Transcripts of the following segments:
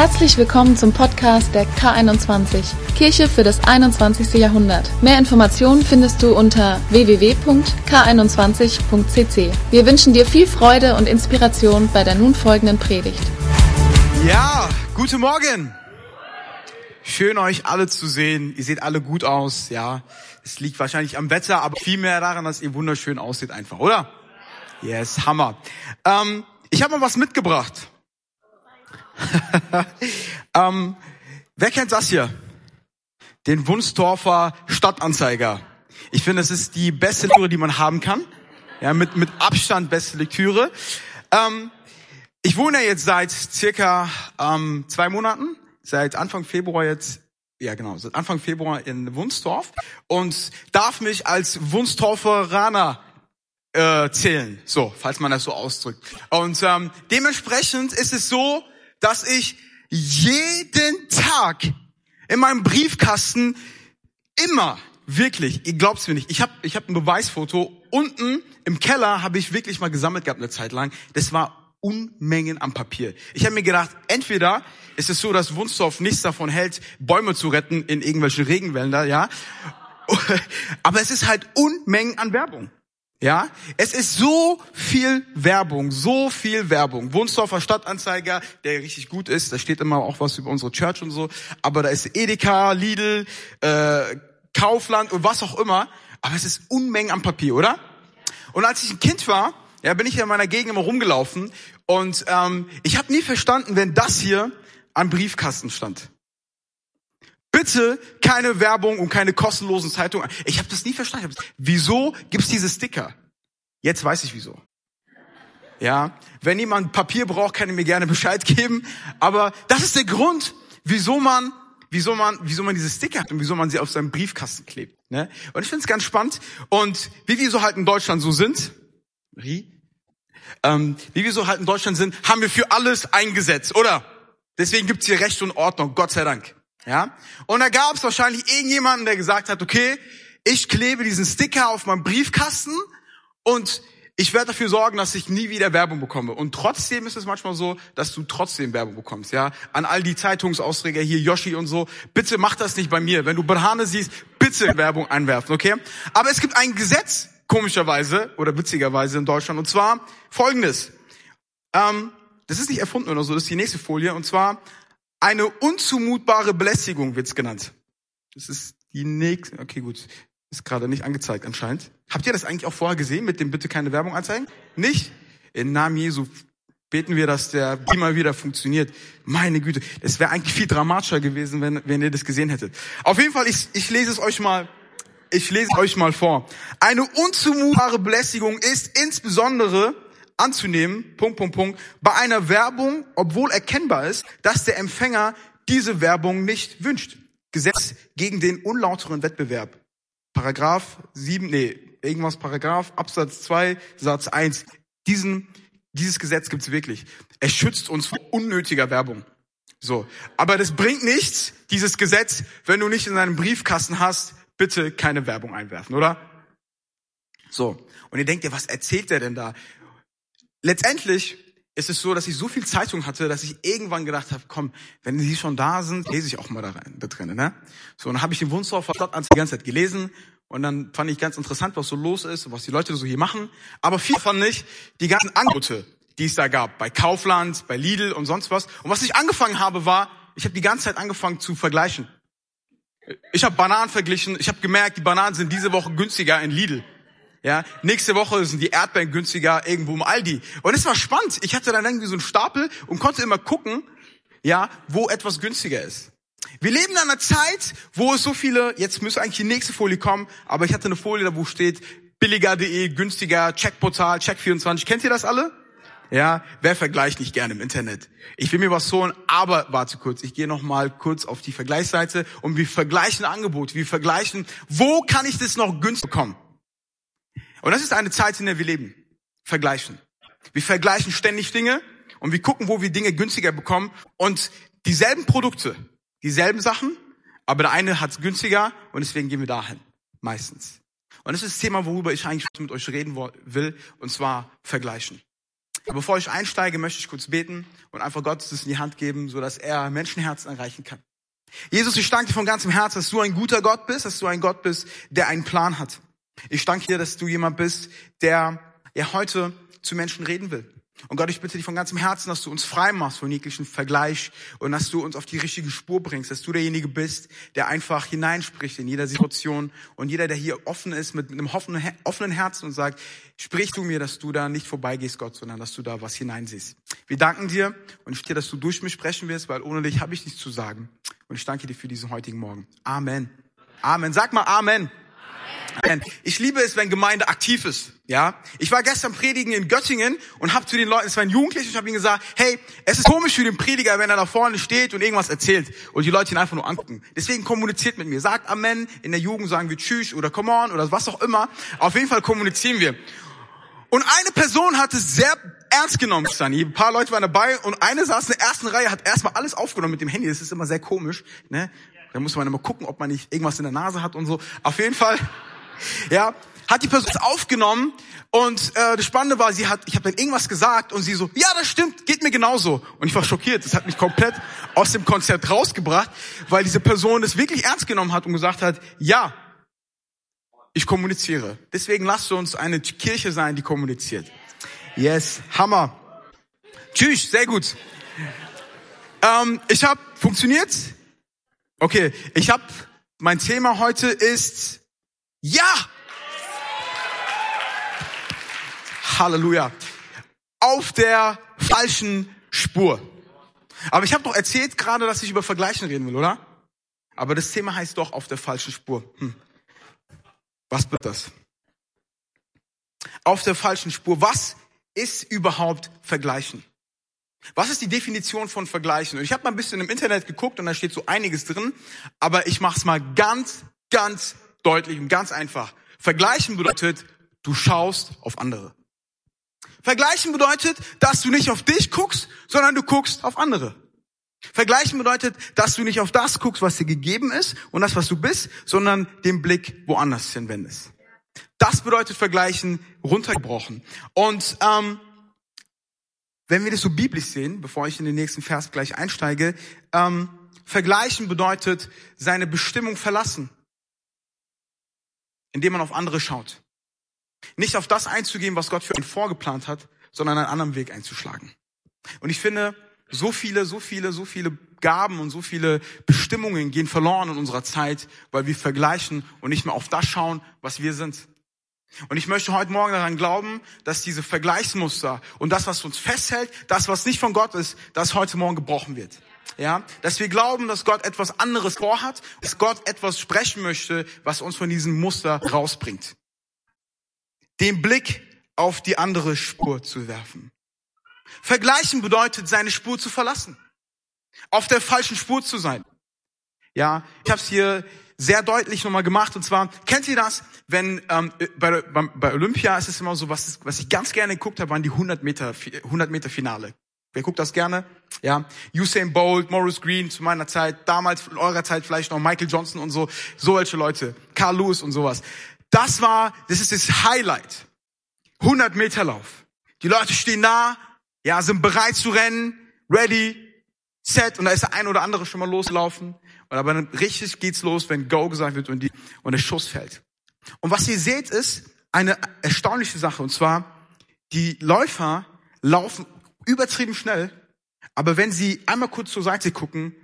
Herzlich willkommen zum Podcast der K21, Kirche für das 21. Jahrhundert. Mehr Informationen findest du unter www.k21.cc. Wir wünschen dir viel Freude und Inspiration bei der nun folgenden Predigt. Ja, guten Morgen. Schön euch alle zu sehen. Ihr seht alle gut aus, ja. Es liegt wahrscheinlich am Wetter, aber vielmehr daran, dass ihr wunderschön aussieht einfach, oder? Yes, Hammer. Ähm, ich habe mal was mitgebracht. ähm, wer kennt das hier? Den Wunstorfer Stadtanzeiger. Ich finde, es ist die beste Lektüre, die man haben kann. Ja, mit, mit Abstand beste Lektüre. Ähm, ich wohne ja jetzt seit circa ähm, zwei Monaten, seit Anfang Februar jetzt, ja genau, seit Anfang Februar in Wunstorf und darf mich als Wunstorferaner äh, zählen, so, falls man das so ausdrückt. Und ähm, dementsprechend ist es so, dass ich jeden Tag in meinem Briefkasten immer wirklich, ihr glaubt's mir nicht, ich habe ich hab ein Beweisfoto unten im Keller habe ich wirklich mal gesammelt gehabt eine Zeit lang. Das war Unmengen am Papier. Ich habe mir gedacht, entweder ist es so, dass Wunsdorf nichts davon hält, Bäume zu retten in irgendwelchen Regenwäldern, ja, aber es ist halt Unmengen an Werbung. Ja, es ist so viel Werbung, so viel Werbung. Wunsdorfer Stadtanzeiger, der richtig gut ist, da steht immer auch was über unsere Church und so, aber da ist Edeka, Lidl, äh, Kaufland und was auch immer, aber es ist Unmengen am Papier, oder? Und als ich ein Kind war, ja, bin ich in meiner Gegend immer rumgelaufen und ähm, ich habe nie verstanden, wenn das hier am Briefkasten stand. Bitte keine Werbung und keine kostenlosen Zeitungen. Ich habe das nie verstanden. Wieso gibt's diese Sticker? Jetzt weiß ich wieso. Ja, wenn jemand Papier braucht, kann er mir gerne Bescheid geben. Aber das ist der Grund, wieso man, wieso man, wieso man diese Sticker hat und wieso man sie auf seinem Briefkasten klebt. Ne? Und ich finde es ganz spannend. Und wie wir so halt in Deutschland so sind, ähm, wie wir so halt in Deutschland sind, haben wir für alles eingesetzt, oder? Deswegen gibt's hier Recht und Ordnung, Gott sei Dank. Ja? Und da gab es wahrscheinlich irgendjemanden, der gesagt hat, okay, ich klebe diesen Sticker auf meinem Briefkasten und ich werde dafür sorgen, dass ich nie wieder Werbung bekomme. Und trotzdem ist es manchmal so, dass du trotzdem Werbung bekommst, ja. An all die Zeitungsausträger hier, Yoshi und so, bitte mach das nicht bei mir. Wenn du Banane siehst, bitte Werbung einwerfen, okay? Aber es gibt ein Gesetz, komischerweise oder witzigerweise in Deutschland, und zwar folgendes. Ähm, das ist nicht erfunden oder so, das ist die nächste Folie, und zwar eine unzumutbare Belästigung wird's genannt. Das ist die nächste, okay gut, ist gerade nicht angezeigt anscheinend. Habt ihr das eigentlich auch vorher gesehen mit dem bitte keine Werbung anzeigen? Nicht? In Namen Jesu beten wir, dass der mal wieder funktioniert. Meine Güte, es wäre eigentlich viel dramatischer gewesen, wenn, wenn ihr das gesehen hättet. Auf jeden Fall, ich, ich lese es euch mal, ich lese es euch mal vor. Eine unzumutbare Belästigung ist insbesondere anzunehmen, Punkt, Punkt, Punkt, bei einer Werbung, obwohl erkennbar ist, dass der Empfänger diese Werbung nicht wünscht. Gesetz gegen den unlauteren Wettbewerb. Paragraph 7, nee, irgendwas Paragraph, Absatz 2, Satz 1. Diesen, dieses Gesetz gibt's wirklich. Es schützt uns vor unnötiger Werbung. So. Aber das bringt nichts, dieses Gesetz, wenn du nicht in deinem Briefkasten hast, bitte keine Werbung einwerfen, oder? So. Und ihr denkt ja, was erzählt der denn da? Letztendlich ist es so, dass ich so viel Zeitung hatte, dass ich irgendwann gedacht habe, komm, wenn sie schon da sind, lese ich auch mal da rein, da drin, ne? So, und dann habe ich den Wunsdorfer Stadtanzeiger die ganze Zeit gelesen und dann fand ich ganz interessant, was so los ist und was die Leute so hier machen. Aber viel fand ich die ganzen Angebote, die es da gab, bei Kaufland, bei Lidl und sonst was. Und was ich angefangen habe, war, ich habe die ganze Zeit angefangen zu vergleichen. Ich habe Bananen verglichen, ich habe gemerkt, die Bananen sind diese Woche günstiger in Lidl. Ja, nächste Woche sind die Erdbeeren günstiger irgendwo im Aldi. Und es war spannend. Ich hatte dann irgendwie so einen Stapel und konnte immer gucken, ja, wo etwas günstiger ist. Wir leben in einer Zeit, wo es so viele, jetzt müsste eigentlich die nächste Folie kommen, aber ich hatte eine Folie, da wo steht billiger.de, günstiger, Checkportal, Check24. Kennt ihr das alle? Ja, wer vergleicht nicht gerne im Internet? Ich will mir was holen, aber warte kurz, ich gehe noch mal kurz auf die Vergleichsseite und wir vergleichen Angebote, wir vergleichen, wo kann ich das noch günstig bekommen? Und das ist eine Zeit, in der wir leben. Vergleichen. Wir vergleichen ständig Dinge und wir gucken, wo wir Dinge günstiger bekommen und dieselben Produkte, dieselben Sachen, aber der eine hat es günstiger und deswegen gehen wir dahin. Meistens. Und das ist das Thema, worüber ich eigentlich mit euch reden will, und zwar vergleichen. Aber bevor ich einsteige, möchte ich kurz beten und einfach Gott das in die Hand geben, so dass er Menschenherzen erreichen kann. Jesus, ich danke dir von ganzem Herzen, dass du ein guter Gott bist, dass du ein Gott bist, der einen Plan hat. Ich danke dir, dass du jemand bist, der ja heute zu Menschen reden will. Und Gott, ich bitte dich von ganzem Herzen, dass du uns frei machst von jeglichen Vergleich und dass du uns auf die richtige Spur bringst, dass du derjenige bist, der einfach hineinspricht in jeder Situation und jeder, der hier offen ist mit einem offenen Herzen und sagt, sprich du mir, dass du da nicht vorbeigehst, Gott, sondern dass du da was hineinsiehst. Wir danken dir und ich dir, dass du durch mich sprechen wirst, weil ohne dich habe ich nichts zu sagen. Und ich danke dir für diesen heutigen Morgen. Amen. Amen. Sag mal Amen. Ich liebe es, wenn Gemeinde aktiv ist. Ja, ich war gestern predigen in Göttingen und habe zu den Leuten, es waren Jugendliche, ich habe ihnen gesagt, hey, es ist komisch für den Prediger, wenn er da vorne steht und irgendwas erzählt und die Leute ihn einfach nur angucken. Deswegen kommuniziert mit mir, sagt Amen. In der Jugend sagen wir Tschüss oder Come on oder was auch immer. Auf jeden Fall kommunizieren wir. Und eine Person hat es sehr ernst genommen, Sunny. Ein paar Leute waren dabei und eine saß in der ersten Reihe, hat erstmal alles aufgenommen mit dem Handy. Das ist immer sehr komisch. Ne? Da muss man immer gucken, ob man nicht irgendwas in der Nase hat und so. Auf jeden Fall ja, hat die Person aufgenommen und äh, das Spannende war, sie hat, ich habe dann irgendwas gesagt und sie so, ja, das stimmt, geht mir genauso. Und ich war schockiert. Das hat mich komplett aus dem Konzert rausgebracht, weil diese Person es wirklich ernst genommen hat und gesagt hat, ja, ich kommuniziere. Deswegen lasst uns eine Kirche sein, die kommuniziert. Yes, Hammer. Tschüss, sehr gut. Ähm, ich habe funktioniert. Okay, ich habe mein Thema heute ist ja! Halleluja. Auf der falschen Spur. Aber ich habe doch erzählt gerade, dass ich über Vergleichen reden will, oder? Aber das Thema heißt doch auf der falschen Spur. Hm. Was wird das? Auf der falschen Spur. Was ist überhaupt Vergleichen? Was ist die Definition von Vergleichen? Und ich habe mal ein bisschen im Internet geguckt und da steht so einiges drin, aber ich mache es mal ganz, ganz deutlich und ganz einfach. Vergleichen bedeutet, du schaust auf andere. Vergleichen bedeutet, dass du nicht auf dich guckst, sondern du guckst auf andere. Vergleichen bedeutet, dass du nicht auf das guckst, was dir gegeben ist und das, was du bist, sondern den Blick woanders hinwendest. Das bedeutet Vergleichen runtergebrochen. Und ähm, wenn wir das so biblisch sehen, bevor ich in den nächsten Vers gleich einsteige, ähm, Vergleichen bedeutet seine Bestimmung verlassen indem man auf andere schaut. Nicht auf das einzugehen, was Gott für einen vorgeplant hat, sondern einen anderen Weg einzuschlagen. Und ich finde, so viele, so viele, so viele Gaben und so viele Bestimmungen gehen verloren in unserer Zeit, weil wir vergleichen und nicht mehr auf das schauen, was wir sind. Und ich möchte heute Morgen daran glauben, dass diese Vergleichsmuster und das, was uns festhält, das, was nicht von Gott ist, das heute Morgen gebrochen wird. Ja, dass wir glauben, dass Gott etwas anderes vorhat, dass Gott etwas sprechen möchte, was uns von diesem Muster rausbringt. Den Blick auf die andere Spur zu werfen. Vergleichen bedeutet, seine Spur zu verlassen. Auf der falschen Spur zu sein. Ja, ich habe es hier sehr deutlich nochmal gemacht. Und zwar, kennt ihr das? Wenn ähm, bei, bei Olympia ist es immer so, was, was ich ganz gerne geguckt habe, waren die 100 Meter, 100 Meter Finale. Wer guckt das gerne? Ja, Usain Bolt, Morris Green zu meiner Zeit, damals in eurer Zeit vielleicht noch Michael Johnson und so, so welche Leute, Carl Lewis und sowas. Das war, das ist das Highlight. 100 Meter Lauf. Die Leute stehen da, ja, sind bereit zu rennen, ready, set, und da ist der ein oder andere schon mal loslaufen. Und aber dann richtig geht's los, wenn Go gesagt wird und die, und der Schuss fällt. Und was ihr seht ist eine erstaunliche Sache, und zwar, die Läufer laufen übertrieben schnell, aber wenn sie einmal kurz zur Seite gucken,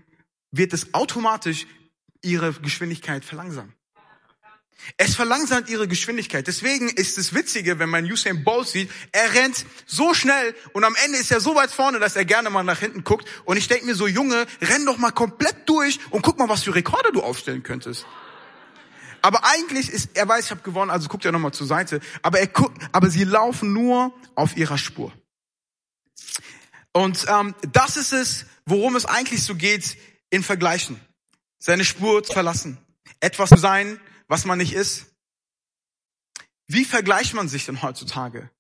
wird es automatisch ihre Geschwindigkeit verlangsamen. Es verlangsamt ihre Geschwindigkeit. Deswegen ist es Witzige, wenn man Usain Bolt sieht, er rennt so schnell und am Ende ist er so weit vorne, dass er gerne mal nach hinten guckt. Und ich denke mir so, Junge, renn doch mal komplett durch und guck mal, was für Rekorde du aufstellen könntest. Aber eigentlich ist, er weiß, ich habe gewonnen, also guckt er nochmal zur Seite. Aber er guckt, aber sie laufen nur auf ihrer Spur. Und ähm, das ist es, worum es eigentlich so geht in Vergleichen. Seine Spur zu verlassen. Etwas zu sein, was man nicht ist. Wie vergleicht man sich denn heutzutage?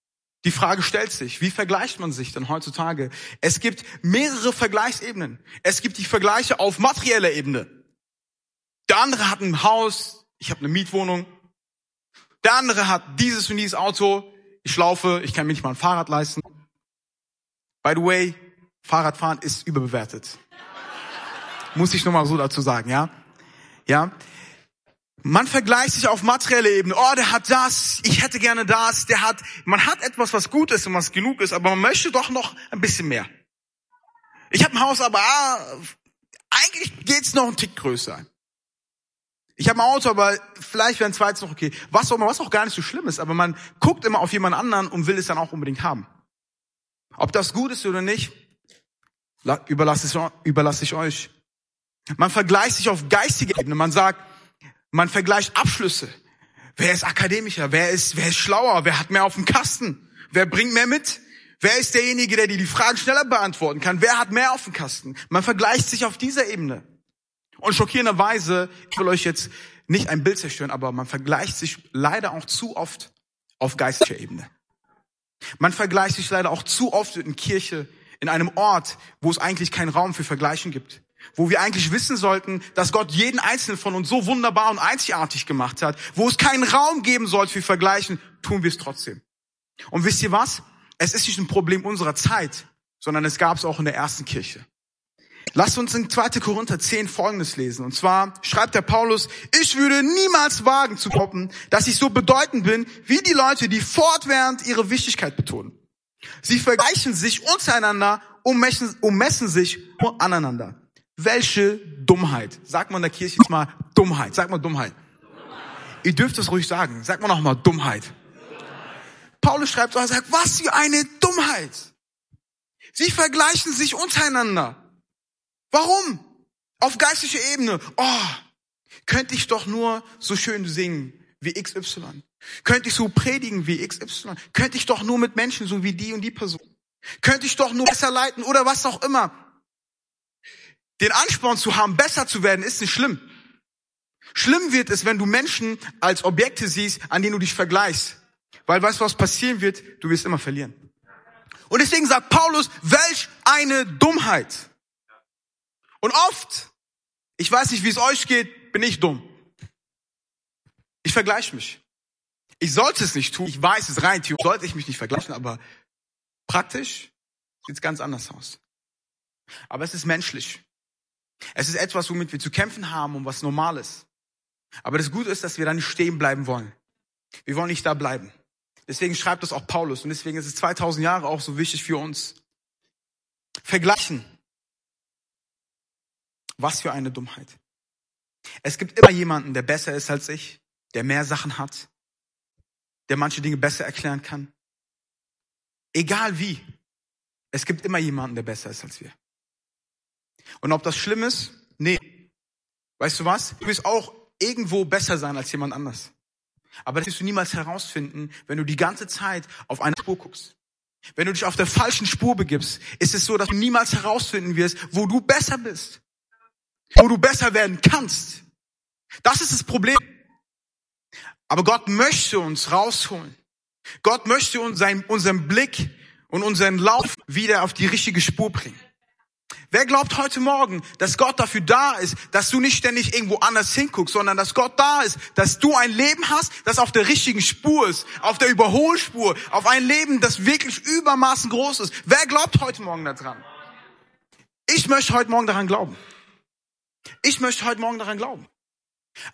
Die Frage stellt sich, wie vergleicht man sich denn heutzutage? Es gibt mehrere Vergleichsebenen. Es gibt die Vergleiche auf materieller Ebene. Der andere hat ein Haus, ich habe eine Mietwohnung. Der andere hat dieses und dieses Auto, ich laufe, ich kann mir nicht mal ein Fahrrad leisten. By the way, Fahrradfahren ist überbewertet. Muss ich nochmal so dazu sagen, ja? Ja? Man vergleicht sich auf materielle Ebene. Oh, der hat das, ich hätte gerne das, der hat, man hat etwas, was gut ist und was genug ist, aber man möchte doch noch ein bisschen mehr. Ich habe ein Haus, aber ah, eigentlich geht's noch einen Tick größer. Ich habe ein Auto, aber vielleicht wäre ein zweites noch okay. Was auch, was auch gar nicht so schlimm ist, aber man guckt immer auf jemand anderen und will es dann auch unbedingt haben. Ob das gut ist oder nicht, überlasse ich, überlasse ich euch. Man vergleicht sich auf geistige Ebene. Man sagt, man vergleicht Abschlüsse. Wer ist akademischer? Wer ist, wer ist schlauer? Wer hat mehr auf dem Kasten? Wer bringt mehr mit? Wer ist derjenige, der dir die Fragen schneller beantworten kann? Wer hat mehr auf dem Kasten? Man vergleicht sich auf dieser Ebene. Und schockierenderweise, ich will euch jetzt nicht ein Bild zerstören, aber man vergleicht sich leider auch zu oft auf geistlicher Ebene. Man vergleicht sich leider auch zu oft in Kirche, in einem Ort, wo es eigentlich keinen Raum für Vergleichen gibt. Wo wir eigentlich wissen sollten, dass Gott jeden einzelnen von uns so wunderbar und einzigartig gemacht hat. Wo es keinen Raum geben sollte für Vergleichen, tun wir es trotzdem. Und wisst ihr was? Es ist nicht ein Problem unserer Zeit, sondern es gab es auch in der ersten Kirche. Lasst uns in 2. Korinther 10 Folgendes lesen. Und zwar schreibt der Paulus, ich würde niemals wagen zu hoffen, dass ich so bedeutend bin, wie die Leute, die fortwährend ihre Wichtigkeit betonen. Sie vergleichen sich untereinander und messen sich aneinander. Welche Dummheit. Sagt man in der Kirche jetzt mal Dummheit. Sagt mal Dummheit. Dummheit. Ihr dürft es ruhig sagen. Noch mal Dummheit. Dummheit. Paulus schreibt er sagt, was für eine Dummheit. Sie vergleichen sich untereinander. Warum? Auf geistlicher Ebene. Oh, könnte ich doch nur so schön singen wie XY. Könnte ich so predigen wie XY. Könnte ich doch nur mit Menschen so wie die und die Person. Könnte ich doch nur besser leiten oder was auch immer. Den Ansporn zu haben, besser zu werden, ist nicht schlimm. Schlimm wird es, wenn du Menschen als Objekte siehst, an denen du dich vergleichst. Weil weißt du, was passieren wird? Du wirst immer verlieren. Und deswegen sagt Paulus, welch eine Dummheit. Und oft, ich weiß nicht, wie es euch geht, bin ich dumm. Ich vergleiche mich. Ich sollte es nicht tun. Ich weiß es rein, theoretisch sollte ich mich nicht vergleichen, aber praktisch sieht es ganz anders aus. Aber es ist menschlich. Es ist etwas, womit wir zu kämpfen haben und was normal ist. Aber das Gute ist, dass wir da nicht stehen bleiben wollen. Wir wollen nicht da bleiben. Deswegen schreibt das auch Paulus und deswegen ist es 2000 Jahre auch so wichtig für uns. Vergleichen was für eine Dummheit. Es gibt immer jemanden, der besser ist als ich, der mehr Sachen hat, der manche Dinge besser erklären kann. Egal wie. Es gibt immer jemanden, der besser ist als wir. Und ob das schlimm ist? Nee. Weißt du was? Du wirst auch irgendwo besser sein als jemand anders. Aber das wirst du niemals herausfinden, wenn du die ganze Zeit auf eine Spur guckst. Wenn du dich auf der falschen Spur begibst, ist es so, dass du niemals herausfinden wirst, wo du besser bist wo du besser werden kannst. Das ist das Problem. Aber Gott möchte uns rausholen. Gott möchte uns sein, unseren Blick und unseren Lauf wieder auf die richtige Spur bringen. Wer glaubt heute Morgen, dass Gott dafür da ist, dass du nicht ständig irgendwo anders hinguckst, sondern dass Gott da ist, dass du ein Leben hast, das auf der richtigen Spur ist, auf der Überholspur, auf ein Leben, das wirklich übermaßen groß ist? Wer glaubt heute Morgen daran? Ich möchte heute Morgen daran glauben. Ich möchte heute Morgen daran glauben.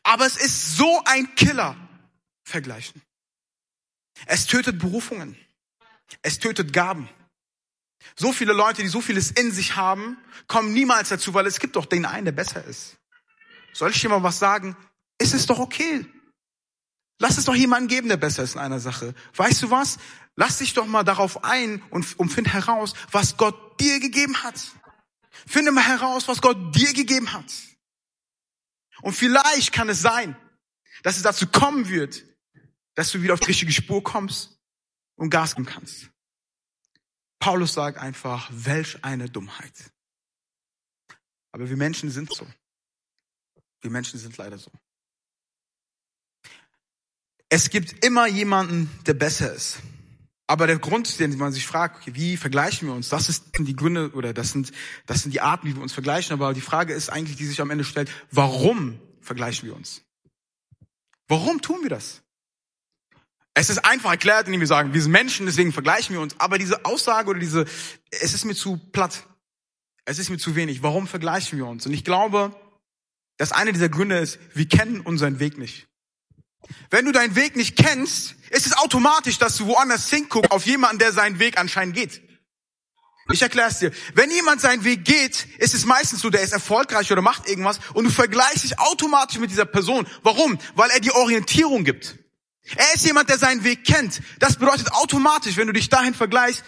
Aber es ist so ein Killer vergleichen. Es tötet Berufungen. Es tötet Gaben. So viele Leute, die so vieles in sich haben, kommen niemals dazu, weil es gibt doch den einen, der besser ist. Soll ich dir mal was sagen? Es ist doch okay. Lass es doch jemanden geben, der besser ist in einer Sache. Weißt du was? Lass dich doch mal darauf ein und, und find heraus, was Gott dir gegeben hat. Finde mal heraus, was Gott dir gegeben hat. Und vielleicht kann es sein, dass es dazu kommen wird, dass du wieder auf die richtige Spur kommst und Gas geben kannst. Paulus sagt einfach, welch eine Dummheit. Aber wir Menschen sind so. Wir Menschen sind leider so. Es gibt immer jemanden, der besser ist. Aber der Grund, den man sich fragt, okay, wie vergleichen wir uns? Das sind die Gründe oder das sind, das sind die Arten, wie wir uns vergleichen. Aber die Frage ist eigentlich, die sich am Ende stellt, warum vergleichen wir uns? Warum tun wir das? Es ist einfach erklärt, indem wir sagen, wir sind Menschen, deswegen vergleichen wir uns. Aber diese Aussage oder diese, es ist mir zu platt. Es ist mir zu wenig. Warum vergleichen wir uns? Und ich glaube, dass einer dieser Gründe ist, wir kennen unseren Weg nicht. Wenn du deinen Weg nicht kennst, ist es automatisch, dass du woanders hinguckst auf jemanden, der seinen Weg anscheinend geht. Ich erkläre es dir. Wenn jemand seinen Weg geht, ist es meistens so, der ist erfolgreich oder macht irgendwas und du vergleichst dich automatisch mit dieser Person. Warum? Weil er die Orientierung gibt. Er ist jemand, der seinen Weg kennt. Das bedeutet automatisch, wenn du dich dahin vergleichst,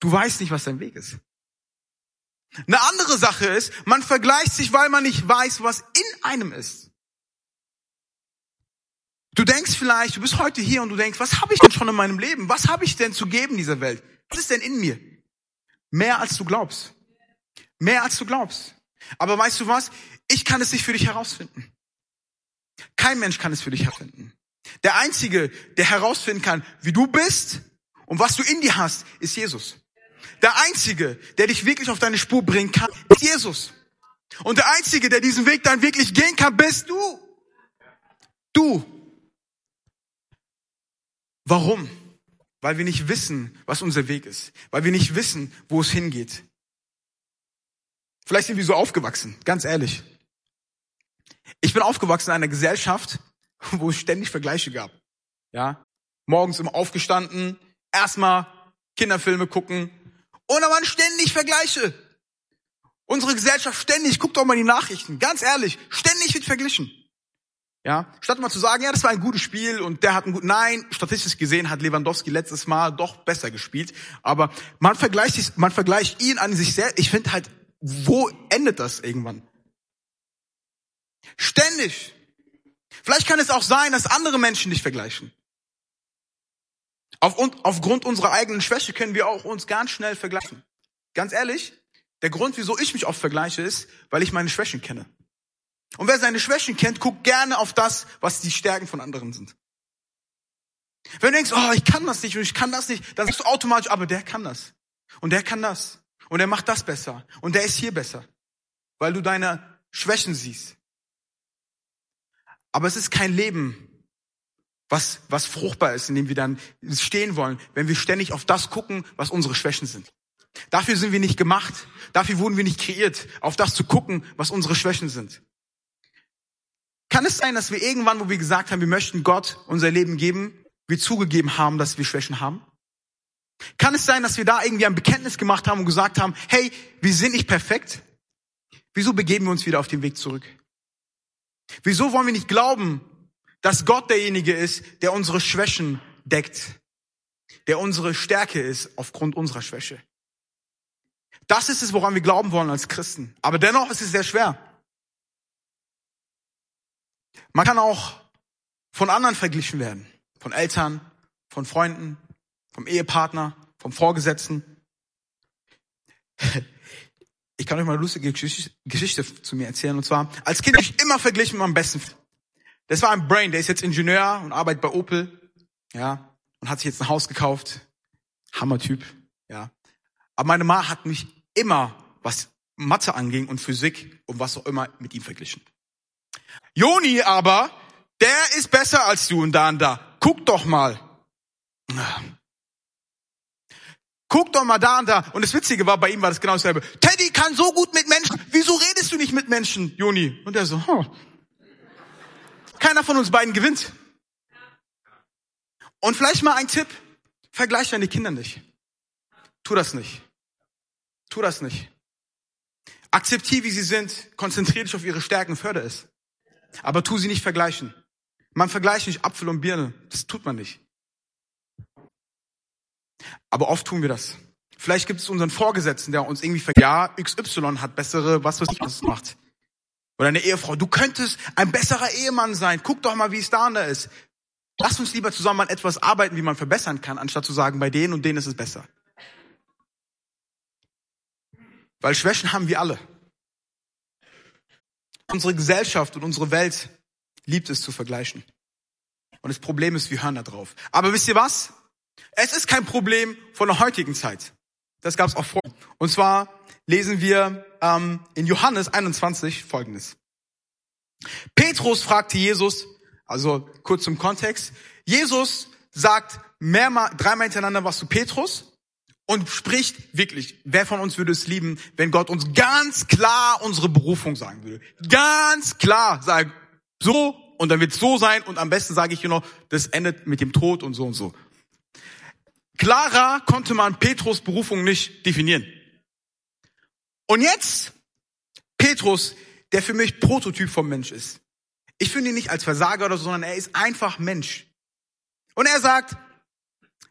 du weißt nicht, was dein Weg ist. Eine andere Sache ist, man vergleicht sich, weil man nicht weiß, was in einem ist. Du denkst vielleicht, du bist heute hier und du denkst, was habe ich denn schon in meinem Leben? Was habe ich denn zu geben dieser Welt? Was ist denn in mir? Mehr als du glaubst. Mehr als du glaubst. Aber weißt du was? Ich kann es nicht für dich herausfinden. Kein Mensch kann es für dich herausfinden. Der Einzige, der herausfinden kann, wie du bist und was du in dir hast, ist Jesus. Der Einzige, der dich wirklich auf deine Spur bringen kann, ist Jesus. Und der Einzige, der diesen Weg dann wirklich gehen kann, bist du. Du. Warum? Weil wir nicht wissen, was unser Weg ist. Weil wir nicht wissen, wo es hingeht. Vielleicht sind wir so aufgewachsen, ganz ehrlich. Ich bin aufgewachsen in einer Gesellschaft, wo es ständig Vergleiche gab. Ja, morgens immer aufgestanden, erstmal Kinderfilme gucken und da waren ständig Vergleiche. Unsere Gesellschaft ständig, guckt doch mal die Nachrichten, ganz ehrlich, ständig wird verglichen. Ja, statt mal zu sagen, ja, das war ein gutes Spiel und der hat ein gut, nein, statistisch gesehen hat Lewandowski letztes Mal doch besser gespielt, aber man vergleicht sich, man vergleicht ihn an sich selbst. Ich finde halt, wo endet das irgendwann? Ständig. Vielleicht kann es auch sein, dass andere Menschen dich vergleichen. Auf, aufgrund unserer eigenen Schwäche können wir auch uns ganz schnell vergleichen. Ganz ehrlich, der Grund, wieso ich mich oft vergleiche, ist, weil ich meine Schwächen kenne. Und wer seine Schwächen kennt, guckt gerne auf das, was die Stärken von anderen sind. Wenn du denkst, oh, ich kann das nicht und ich kann das nicht, dann sagst du automatisch, aber der kann das. Und der kann das. Und der macht das besser. Und der ist hier besser. Weil du deine Schwächen siehst. Aber es ist kein Leben, was, was fruchtbar ist, in dem wir dann stehen wollen, wenn wir ständig auf das gucken, was unsere Schwächen sind. Dafür sind wir nicht gemacht. Dafür wurden wir nicht kreiert, auf das zu gucken, was unsere Schwächen sind. Kann es sein, dass wir irgendwann, wo wir gesagt haben, wir möchten Gott unser Leben geben, wir zugegeben haben, dass wir Schwächen haben? Kann es sein, dass wir da irgendwie ein Bekenntnis gemacht haben und gesagt haben, hey, wir sind nicht perfekt? Wieso begeben wir uns wieder auf den Weg zurück? Wieso wollen wir nicht glauben, dass Gott derjenige ist, der unsere Schwächen deckt, der unsere Stärke ist aufgrund unserer Schwäche? Das ist es, woran wir glauben wollen als Christen. Aber dennoch ist es sehr schwer. Man kann auch von anderen verglichen werden. Von Eltern, von Freunden, vom Ehepartner, vom Vorgesetzten. Ich kann euch mal eine lustige Geschichte zu mir erzählen. Und zwar, als Kind ich immer verglichen mit meinem besten Freund. Das war ein Brain, der ist jetzt Ingenieur und arbeitet bei Opel, ja, und hat sich jetzt ein Haus gekauft. Hammertyp, ja. Aber meine Ma hat mich immer, was Mathe anging und Physik und was auch immer, mit ihm verglichen. Joni aber, der ist besser als du und da und da. Guck doch mal. Guck doch mal da und da. Und das Witzige war, bei ihm war das genau dasselbe. Teddy kann so gut mit Menschen. Wieso redest du nicht mit Menschen, Joni? Und er so, huh. Keiner von uns beiden gewinnt. Und vielleicht mal ein Tipp. Vergleich deine Kinder nicht. Tu das nicht. Tu das nicht. Akzeptier, wie sie sind. Konzentrier dich auf ihre Stärken, förder es. Aber tu sie nicht vergleichen. Man vergleicht nicht Apfel und Birne. Das tut man nicht. Aber oft tun wir das. Vielleicht gibt es unseren Vorgesetzten, der uns irgendwie vergisst, ja, XY hat bessere, was weiß ich, was macht. Oder eine Ehefrau, du könntest ein besserer Ehemann sein. Guck doch mal, wie es da und da ist. Lass uns lieber zusammen an etwas arbeiten, wie man verbessern kann, anstatt zu sagen, bei denen und denen ist es besser. Weil Schwächen haben wir alle. Unsere Gesellschaft und unsere Welt liebt es zu vergleichen. Und das Problem ist, wir hören da drauf. Aber wisst ihr was? Es ist kein Problem von der heutigen Zeit. Das gab es auch vor. Und zwar lesen wir ähm, in Johannes 21 Folgendes. Petrus fragte Jesus, also kurz zum Kontext, Jesus sagt mehrmal, dreimal hintereinander was zu Petrus und spricht wirklich, wer von uns würde es lieben, wenn Gott uns ganz klar unsere Berufung sagen würde. Ganz klar sagen, so und dann wird so sein und am besten sage ich hier noch, das endet mit dem Tod und so und so. Klarer konnte man Petrus Berufung nicht definieren. Und jetzt Petrus, der für mich Prototyp vom Mensch ist. Ich finde ihn nicht als Versager oder so, sondern er ist einfach Mensch. Und er sagt,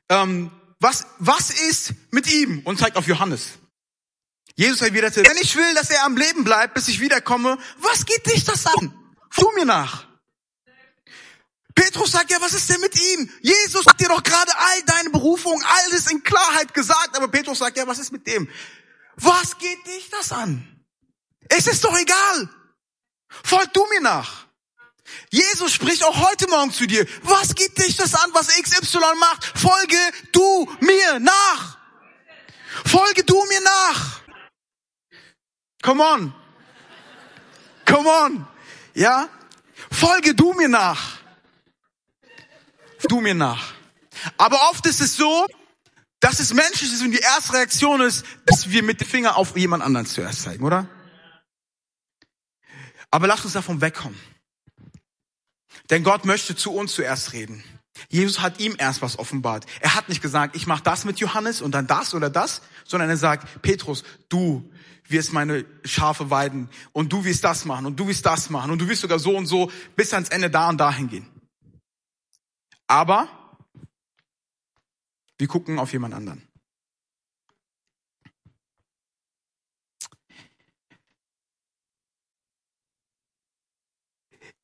ähm, was, was ist mit ihm? Und zeigt auf Johannes. Jesus erwiderte, wenn ich will, dass er am Leben bleibt, bis ich wiederkomme, was geht dich das an? Tu mir nach. Petrus sagt, ja, was ist denn mit ihm? Jesus hat dir doch gerade all deine Berufung, alles in Klarheit gesagt. Aber Petrus sagt, ja, was ist mit dem? Was geht dich das an? Es ist doch egal. Folg du mir nach. Jesus spricht auch heute Morgen zu dir. Was geht dich das an, was XY macht? Folge du mir nach. Folge du mir nach. Come on. Come on. Ja? Folge du mir nach. Du mir nach. Aber oft ist es so, dass es menschlich ist und die erste Reaktion ist, dass wir mit dem Finger auf jemand anderen zuerst zeigen, oder? Aber lasst uns davon wegkommen. Denn Gott möchte zu uns zuerst reden. Jesus hat ihm erst was offenbart. Er hat nicht gesagt, ich mache das mit Johannes und dann das oder das, sondern er sagt, Petrus, du wirst meine Schafe weiden und du wirst das machen und du wirst das machen und du wirst sogar so und so bis ans Ende da und dahin gehen. Aber wir gucken auf jemand anderen.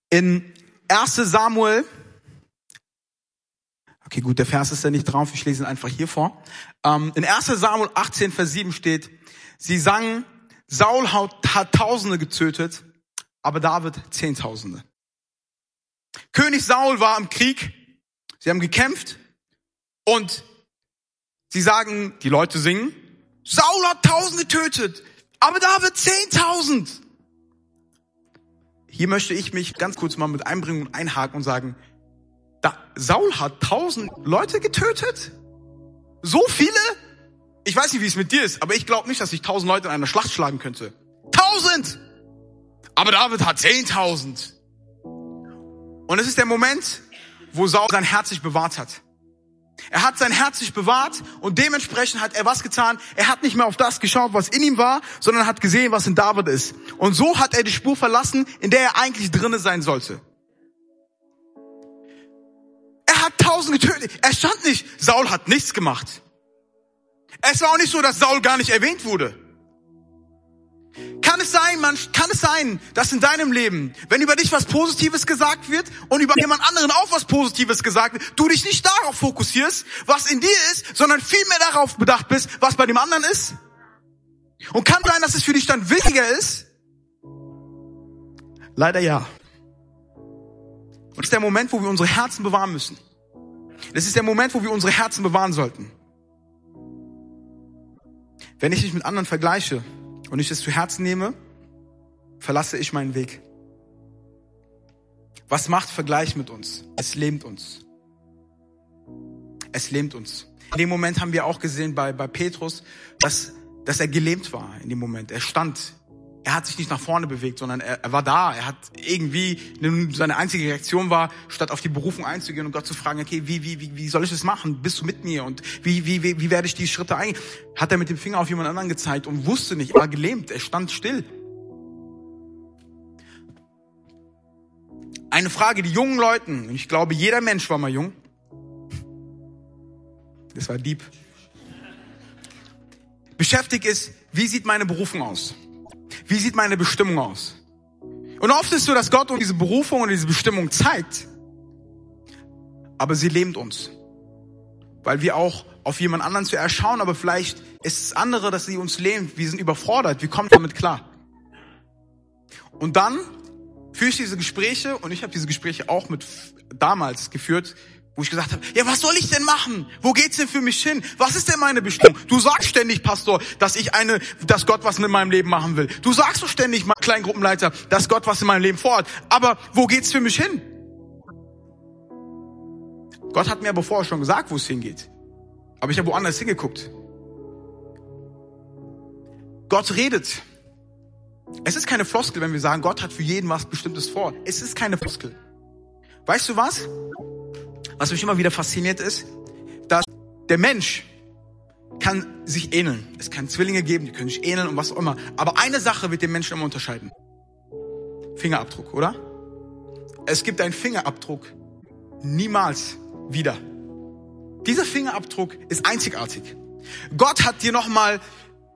In 1 Samuel, okay gut, der Vers ist ja nicht drauf, ich lese ihn einfach hier vor. Ähm, in 1 Samuel 18, Vers 7 steht, sie sangen, Saul hat Tausende getötet, aber David Zehntausende. König Saul war im Krieg, sie haben gekämpft und sie sagen, die Leute singen, Saul hat Tausend getötet, aber David Zehntausend. Hier möchte ich mich ganz kurz mal mit einbringen und einhaken und sagen, da, Saul hat tausend Leute getötet? So viele? Ich weiß nicht, wie es mit dir ist, aber ich glaube nicht, dass ich tausend Leute in einer Schlacht schlagen könnte. Tausend! Aber David hat zehntausend. Und es ist der Moment, wo Saul sein Herz sich bewahrt hat. Er hat sein Herz sich bewahrt und dementsprechend hat er was getan. Er hat nicht mehr auf das geschaut, was in ihm war, sondern hat gesehen, was in David ist. Und so hat er die Spur verlassen, in der er eigentlich drinnen sein sollte. Er hat tausend getötet. Er stand nicht. Saul hat nichts gemacht. Es war auch nicht so, dass Saul gar nicht erwähnt wurde. Kann es sein, man, kann es sein, dass in deinem Leben, wenn über dich was Positives gesagt wird und über jemand anderen auch was Positives gesagt wird, du dich nicht darauf fokussierst, was in dir ist, sondern vielmehr darauf bedacht bist, was bei dem anderen ist? Und kann sein, dass es für dich dann wichtiger ist? Leider ja. Und das ist der Moment, wo wir unsere Herzen bewahren müssen. Das ist der Moment, wo wir unsere Herzen bewahren sollten. Wenn ich mich mit anderen vergleiche, und ich es zu Herzen nehme, verlasse ich meinen Weg. Was macht Vergleich mit uns? Es lähmt uns. Es lähmt uns. In dem Moment haben wir auch gesehen bei, bei Petrus, dass, dass er gelähmt war in dem Moment. Er stand. Er hat sich nicht nach vorne bewegt, sondern er, er war da. Er hat irgendwie, seine einzige Reaktion war, statt auf die Berufung einzugehen und Gott zu fragen, okay, wie, wie, wie, wie soll ich das machen? Bist du mit mir? Und wie, wie, wie, wie werde ich die Schritte ein? Hat er mit dem Finger auf jemand anderen gezeigt und wusste nicht, er war gelähmt, er stand still. Eine Frage, die jungen Leuten, und ich glaube, jeder Mensch war mal jung. Das war deep. Beschäftigt ist, wie sieht meine Berufung aus? Wie sieht meine Bestimmung aus? Und oft ist es so, dass Gott uns diese Berufung und diese Bestimmung zeigt, aber sie lähmt uns. Weil wir auch auf jemand anderen zu erschauen, aber vielleicht ist es andere, dass sie uns lähmt. Wir sind überfordert, wir kommen damit klar. Und dann führe ich diese Gespräche und ich habe diese Gespräche auch mit damals geführt wo ich gesagt habe, ja, was soll ich denn machen? Wo geht's denn für mich hin? Was ist denn meine Bestimmung? Du sagst ständig, Pastor, dass ich eine, dass Gott was mit meinem Leben machen will. Du sagst so ständig, mein Kleingruppenleiter, dass Gott was in meinem Leben vorhat. Aber wo geht's für mich hin? Gott hat mir aber vorher schon gesagt, wo es hingeht. Aber ich habe woanders hingeguckt. Gott redet. Es ist keine Floskel, wenn wir sagen, Gott hat für jeden was Bestimmtes vor. Es ist keine Floskel. Weißt du was? Was mich immer wieder fasziniert ist, dass der Mensch kann sich ähneln. Es kann Zwillinge geben, die können sich ähneln und was auch immer. Aber eine Sache wird den Menschen immer unterscheiden. Fingerabdruck, oder? Es gibt einen Fingerabdruck niemals wieder. Dieser Fingerabdruck ist einzigartig. Gott hat dir nochmal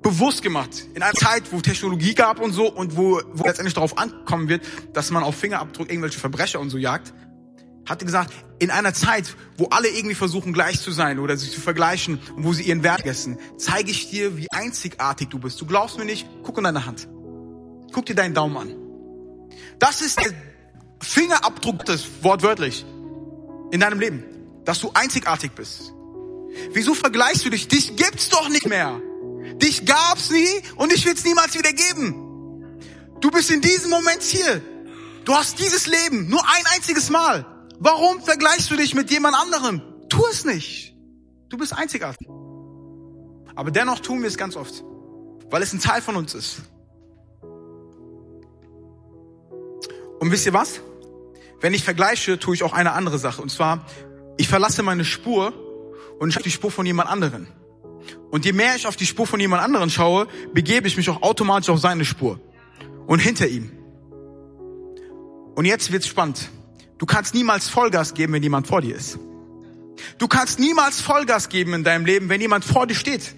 bewusst gemacht. In einer Zeit, wo Technologie gab und so und wo, wo letztendlich darauf ankommen wird, dass man auf Fingerabdruck irgendwelche Verbrecher und so jagt, hat gesagt, in einer Zeit, wo alle irgendwie versuchen gleich zu sein oder sich zu vergleichen und wo sie ihren Wert vergessen, zeige ich dir, wie einzigartig du bist. Du glaubst mir nicht? Guck in deine Hand. Guck dir deinen Daumen an. Das ist der Fingerabdruck des wortwörtlich in deinem Leben, dass du einzigartig bist. Wieso vergleichst du dich? Dich gibt's doch nicht mehr. Dich gab's nie und ich will's niemals wieder geben. Du bist in diesem Moment hier. Du hast dieses Leben nur ein einziges Mal. Warum vergleichst du dich mit jemand anderem? Tu es nicht. Du bist einzigartig. Aber dennoch tun wir es ganz oft, weil es ein Teil von uns ist. Und wisst ihr was? Wenn ich vergleiche, tue ich auch eine andere Sache. Und zwar, ich verlasse meine Spur und ich habe die Spur von jemand anderen. Und je mehr ich auf die Spur von jemand anderen schaue, begebe ich mich auch automatisch auf seine Spur und hinter ihm. Und jetzt wird's spannend. Du kannst niemals Vollgas geben, wenn jemand vor dir ist. Du kannst niemals Vollgas geben in deinem Leben, wenn jemand vor dir steht.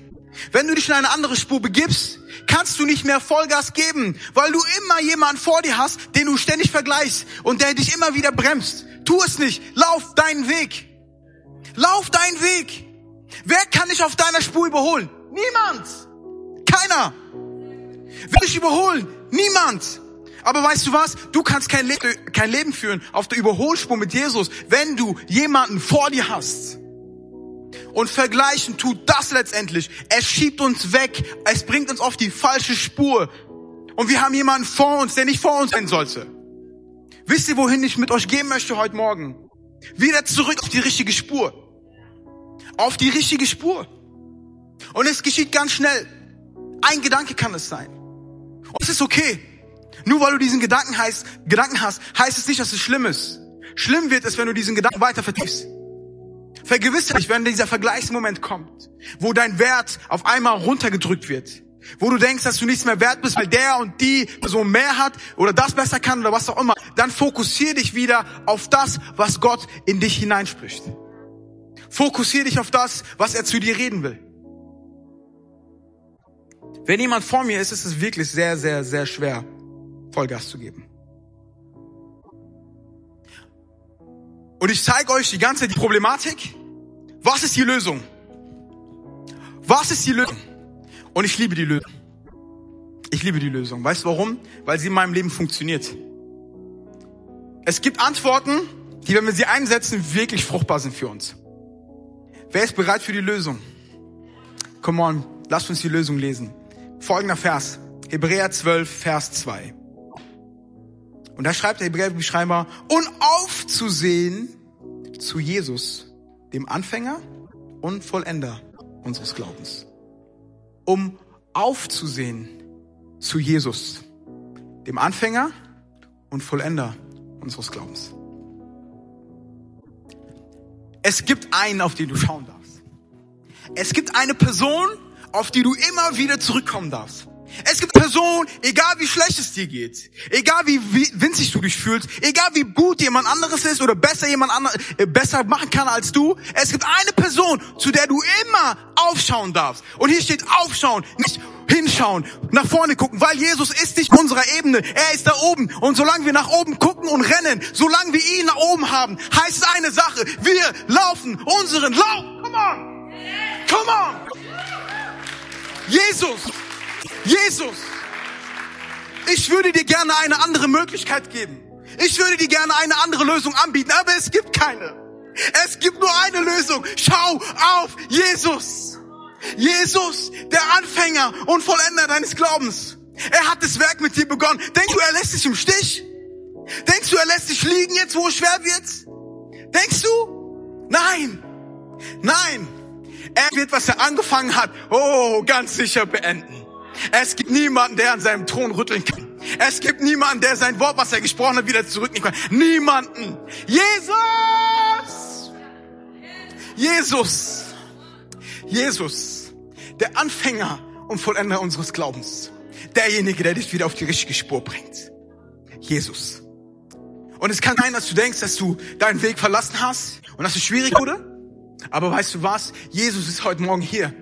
Wenn du dich in eine andere Spur begibst, kannst du nicht mehr Vollgas geben, weil du immer jemanden vor dir hast, den du ständig vergleichst und der dich immer wieder bremst. Tu es nicht. Lauf deinen Weg. Lauf deinen Weg. Wer kann dich auf deiner Spur überholen? Niemand. Keiner. Will dich überholen? Niemand. Aber weißt du was? Du kannst kein, Le kein Leben führen auf der Überholspur mit Jesus, wenn du jemanden vor dir hast. Und vergleichen tut das letztendlich. Es schiebt uns weg. Es bringt uns auf die falsche Spur. Und wir haben jemanden vor uns, der nicht vor uns sein sollte. Wisst ihr, wohin ich mit euch gehen möchte heute Morgen? Wieder zurück auf die richtige Spur. Auf die richtige Spur. Und es geschieht ganz schnell. Ein Gedanke kann es sein. Und es ist okay. Nur weil du diesen Gedanken, heißt, Gedanken hast, heißt es nicht, dass es schlimm ist. Schlimm wird es, wenn du diesen Gedanken weiter vertiefst. Vergewisse dich, wenn dieser Vergleichsmoment kommt, wo dein Wert auf einmal runtergedrückt wird, wo du denkst, dass du nichts mehr wert bist, weil der und die Person mehr hat oder das besser kann oder was auch immer, dann fokussiere dich wieder auf das, was Gott in dich hineinspricht. Fokussiere dich auf das, was er zu dir reden will. Wenn jemand vor mir ist, ist es wirklich sehr, sehr, sehr schwer, Vollgas zu geben. Und ich zeige euch die ganze Problematik. Was ist die Lösung? Was ist die Lösung? Und ich liebe die Lösung. Ich liebe die Lösung. Weißt du warum? Weil sie in meinem Leben funktioniert. Es gibt Antworten, die, wenn wir sie einsetzen, wirklich fruchtbar sind für uns. Wer ist bereit für die Lösung? Come on, lasst uns die Lösung lesen. Folgender Vers. Hebräer 12, Vers 2. Und da schreibt der Hebräerschreiber, und aufzusehen zu Jesus, dem Anfänger und Vollender unseres Glaubens. Um aufzusehen zu Jesus, dem Anfänger und Vollender unseres Glaubens. Es gibt einen, auf den du schauen darfst. Es gibt eine Person, auf die du immer wieder zurückkommen darfst. Es gibt Personen, egal wie schlecht es dir geht, egal wie, winzig du dich fühlst, egal wie gut jemand anderes ist oder besser jemand anderes, äh, besser machen kann als du. Es gibt eine Person, zu der du immer aufschauen darfst. Und hier steht aufschauen, nicht hinschauen, nach vorne gucken, weil Jesus ist nicht unserer Ebene. Er ist da oben. Und solange wir nach oben gucken und rennen, solange wir ihn nach oben haben, heißt es eine Sache. Wir laufen unseren Lauf. Come on. Come on. Jesus Jesus, ich würde dir gerne eine andere Möglichkeit geben. Ich würde dir gerne eine andere Lösung anbieten, aber es gibt keine. Es gibt nur eine Lösung. Schau auf Jesus. Jesus, der Anfänger und Vollender deines Glaubens. Er hat das Werk mit dir begonnen. Denkst du, er lässt dich im Stich? Denkst du, er lässt dich liegen jetzt, wo es schwer wird? Denkst du? Nein, nein. Er wird, was er angefangen hat, oh, ganz sicher beenden. Es gibt niemanden, der an seinem Thron rütteln kann. Es gibt niemanden, der sein Wort, was er gesprochen hat, wieder zurücknehmen kann. Niemanden. Jesus! Jesus! Jesus! Der Anfänger und Vollender unseres Glaubens. Derjenige, der dich wieder auf die richtige Spur bringt. Jesus. Und es kann sein, dass du denkst, dass du deinen Weg verlassen hast und dass es schwierig wurde. Aber weißt du was? Jesus ist heute Morgen hier.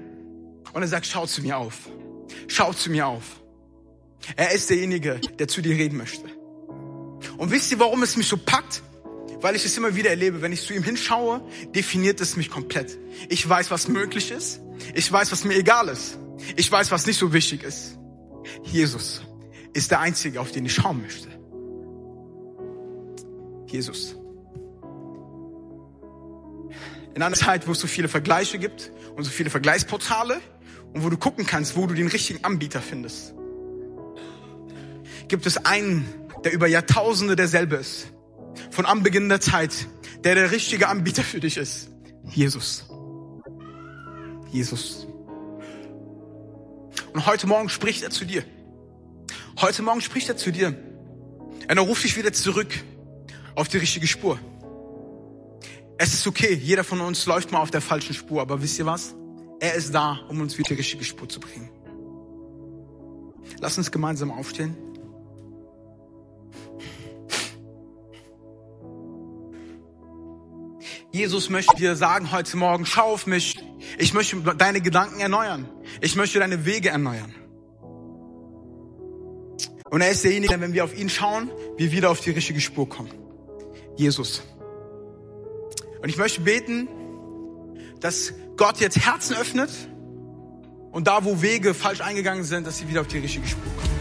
Und er sagt, schau zu mir auf. Schau zu mir auf. Er ist derjenige, der zu dir reden möchte. Und wisst ihr, warum es mich so packt? Weil ich es immer wieder erlebe. Wenn ich zu ihm hinschaue, definiert es mich komplett. Ich weiß, was möglich ist. Ich weiß, was mir egal ist. Ich weiß, was nicht so wichtig ist. Jesus ist der Einzige, auf den ich schauen möchte. Jesus. In einer Zeit, wo es so viele Vergleiche gibt und so viele Vergleichsportale und wo du gucken kannst, wo du den richtigen Anbieter findest, gibt es einen, der über Jahrtausende derselbe ist. Von Anbeginn der Zeit, der der richtige Anbieter für dich ist. Jesus. Jesus. Und heute Morgen spricht er zu dir. Heute Morgen spricht er zu dir. Und er ruft dich wieder zurück auf die richtige Spur. Es ist okay, jeder von uns läuft mal auf der falschen Spur, aber wisst ihr was? Er ist da, um uns wieder die richtige Spur zu bringen. Lass uns gemeinsam aufstehen. Jesus möchte dir sagen heute Morgen, schau auf mich. Ich möchte deine Gedanken erneuern. Ich möchte deine Wege erneuern. Und er ist derjenige, wenn wir auf ihn schauen, wir wieder auf die richtige Spur kommen. Jesus. Und ich möchte beten, dass Gott jetzt Herzen öffnet und da, wo Wege falsch eingegangen sind, dass sie wieder auf die richtige Spur kommen.